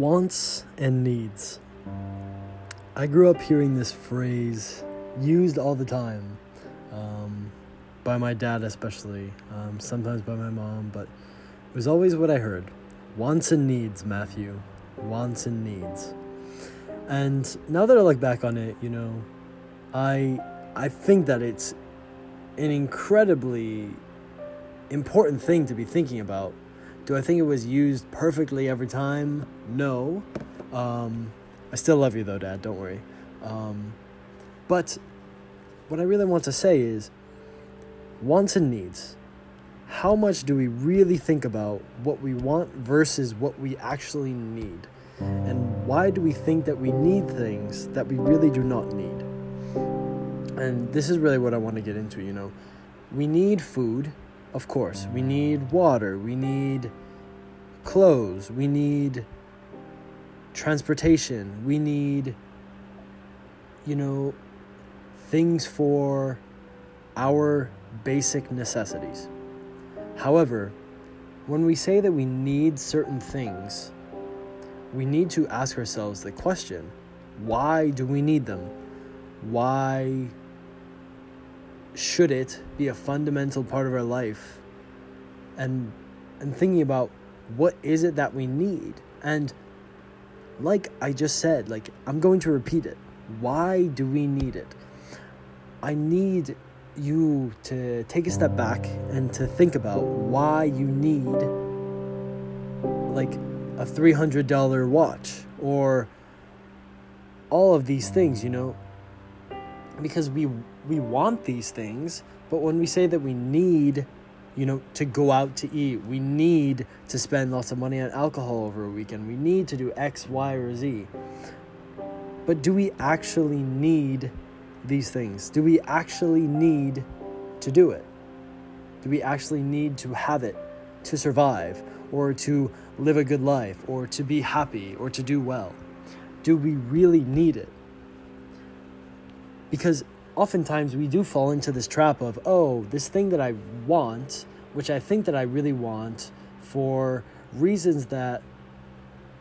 Wants and needs. I grew up hearing this phrase used all the time, um, by my dad especially, um, sometimes by my mom, but it was always what I heard. Wants and needs, Matthew. Wants and needs. And now that I look back on it, you know, I I think that it's an incredibly important thing to be thinking about do I think it was used perfectly every time? No. Um, I still love you though, Dad. Don't worry. Um, but what I really want to say is wants and needs. How much do we really think about what we want versus what we actually need? And why do we think that we need things that we really do not need? And this is really what I want to get into, you know. We need food of course. We need water, we need clothes, we need transportation, we need, you know, things for our basic necessities. However, when we say that we need certain things, we need to ask ourselves the question why do we need them? Why should it be a fundamental part of our life? And and thinking about what is it that we need? And like i just said like i'm going to repeat it. Why do we need it? I need you to take a step back and to think about why you need like a $300 watch or all of these things you know because we we want these things, but when we say that we need, you know, to go out to eat, we need to spend lots of money on alcohol over a weekend, we need to do X, Y, or Z. But do we actually need these things? Do we actually need to do it? Do we actually need to have it to survive, or to live a good life, or to be happy, or to do well? Do we really need it? Because oftentimes we do fall into this trap of, oh, this thing that I want, which I think that I really want for reasons that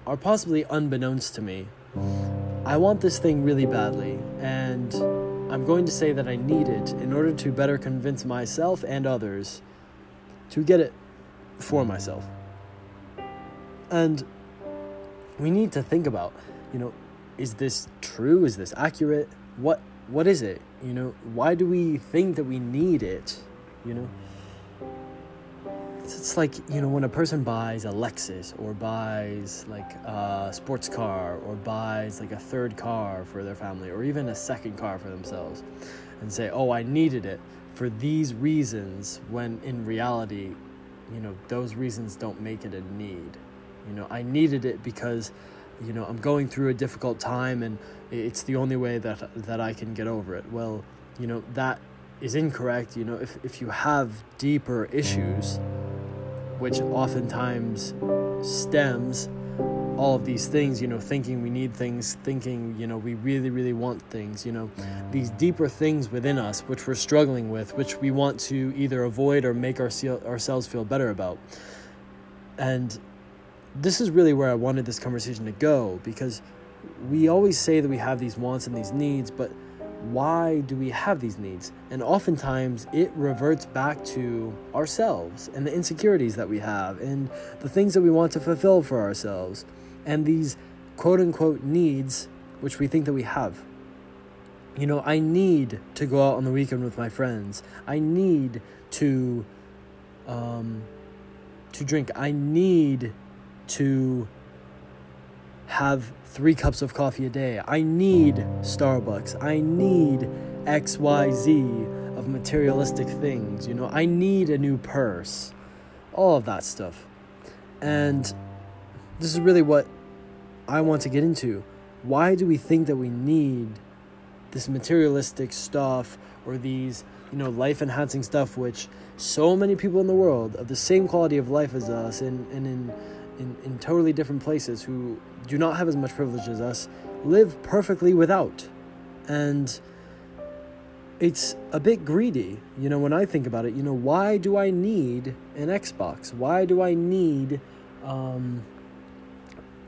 are possibly unbeknownst to me. I want this thing really badly, and I'm going to say that I need it in order to better convince myself and others to get it for myself. And we need to think about, you know, is this true? Is this accurate? What what is it? You know, why do we think that we need it? You know, it's, like you know when a person buys a Lexus or buys like a sports car or buys like a third car for their family or even a second car for themselves, and say, "Oh, I needed it for these reasons," when in reality, you know, those reasons don't make it a need. You know, I needed it because you know, I'm going through a difficult time and it's the only way that that I can get over it. Well, you know, that is incorrect. You know, if if you have deeper issues, which oftentimes stems all of these things, you know, thinking we need things, thinking, you know, we really, really want things, you know, these deeper things within us, which we're struggling with, which we want to either avoid or make our, ourselves feel better about. And this is really where I wanted this conversation to go because we always say that we have these wants and these needs, but why do we have these needs? And oftentimes it reverts back to ourselves and the insecurities that we have and the things that we want to fulfill for ourselves and these quote unquote needs which we think that we have. You know, I need to go out on the weekend with my friends. I need to um to drink. I need to have three cups of coffee a day. I need Starbucks. I need XYZ of materialistic things. You know, I need a new purse. All of that stuff. And this is really what I want to get into. Why do we think that we need this materialistic stuff or these, you know, life enhancing stuff which so many people in the world of the same quality of life as us and, and in in, in totally different places who do not have as much privilege as us live perfectly without. And it's a bit greedy, you know, when I think about it. You know, why do I need an Xbox? Why do I need, um,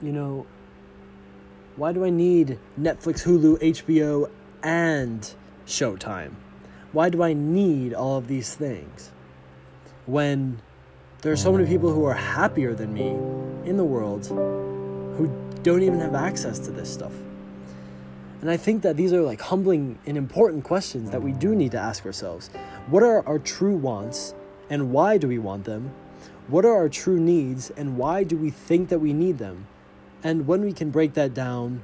you know, Why do I need Netflix, Hulu, HBO, and Showtime? Why do I need all of these things? When there are so many people who are happier than me in the world who don't even have access to this stuff. And I think that these are like humbling and important questions that we do need to ask ourselves. What are our true wants and why do we want them? What are our true needs and why do we think that we need them? And when we can break that down,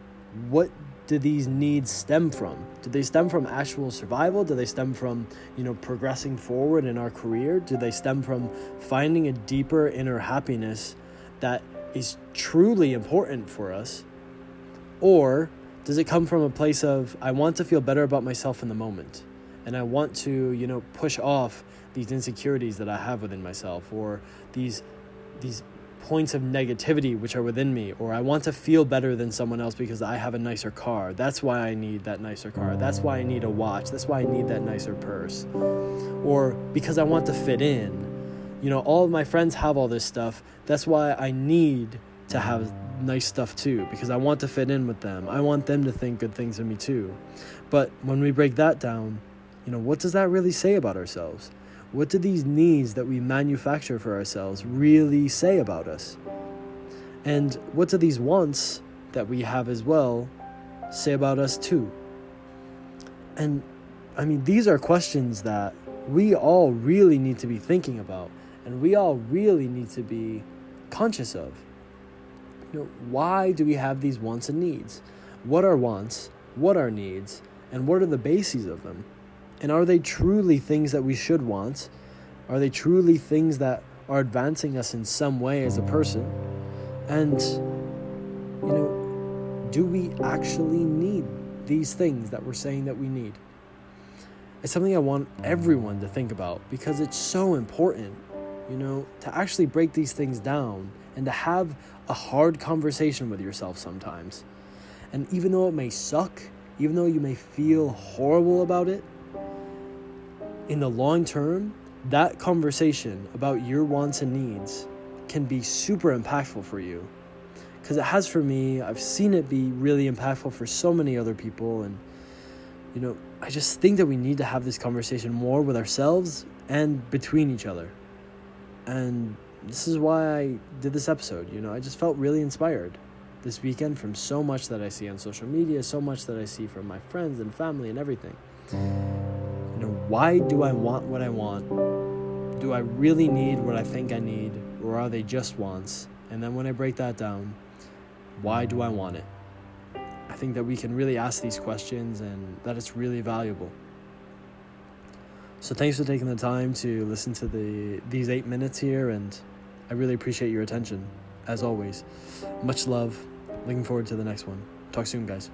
what do these needs stem from? Do they stem from actual survival? Do they stem from, you know, progressing forward in our career? Do they stem from finding a deeper inner happiness that is truly important for us? Or does it come from a place of I want to feel better about myself in the moment and I want to, you know, push off these insecurities that I have within myself or these these points of negativity which are within me or I want to feel better than someone else because I have a nicer car. That's why I need that nicer car. That's why I need a watch. That's why I need that nicer purse. Or because I want to fit in. You know, all of my friends have all this stuff. That's why I need to have nice stuff too because I want to fit in with them. I want them to think good things of me too. But when we break that down, you know, what does that really say about ourselves? What do these needs that we manufacture for ourselves really say about us? And what do these wants that we have as well say about us too? And I mean, these are questions that we all really need to be thinking about and we all really need to be conscious of you know, why do we have these wants and needs? What are wants? What are needs? And what are the bases of them? And are they truly things that we should want? Are they truly things that are advancing us in some way as a person? And, you know, do we actually need these things that we're saying that we need? It's something I want everyone to think about because it's so important, you know, to actually break these things down and to have a hard conversation with yourself sometimes. And even though it may suck, even though you may feel horrible about it, in the long term, that conversation about your wants and needs can be super impactful for you. Because it has for me, I've seen it be really impactful for so many other people. And, you know, I just think that we need to have this conversation more with ourselves and between each other. And this is why I did this episode. You know, I just felt really inspired this weekend from so much that I see on social media, so much that I see from my friends and family and everything. Mm. You know, why do I want what I want? Do I really need what I think I need, or are they just wants? And then when I break that down, why do I want it? I think that we can really ask these questions and that it's really valuable. So thanks for taking the time to listen to the these 8 minutes here and I really appreciate your attention, as always. Much love. Looking forward to the next one. Talk soon, guys.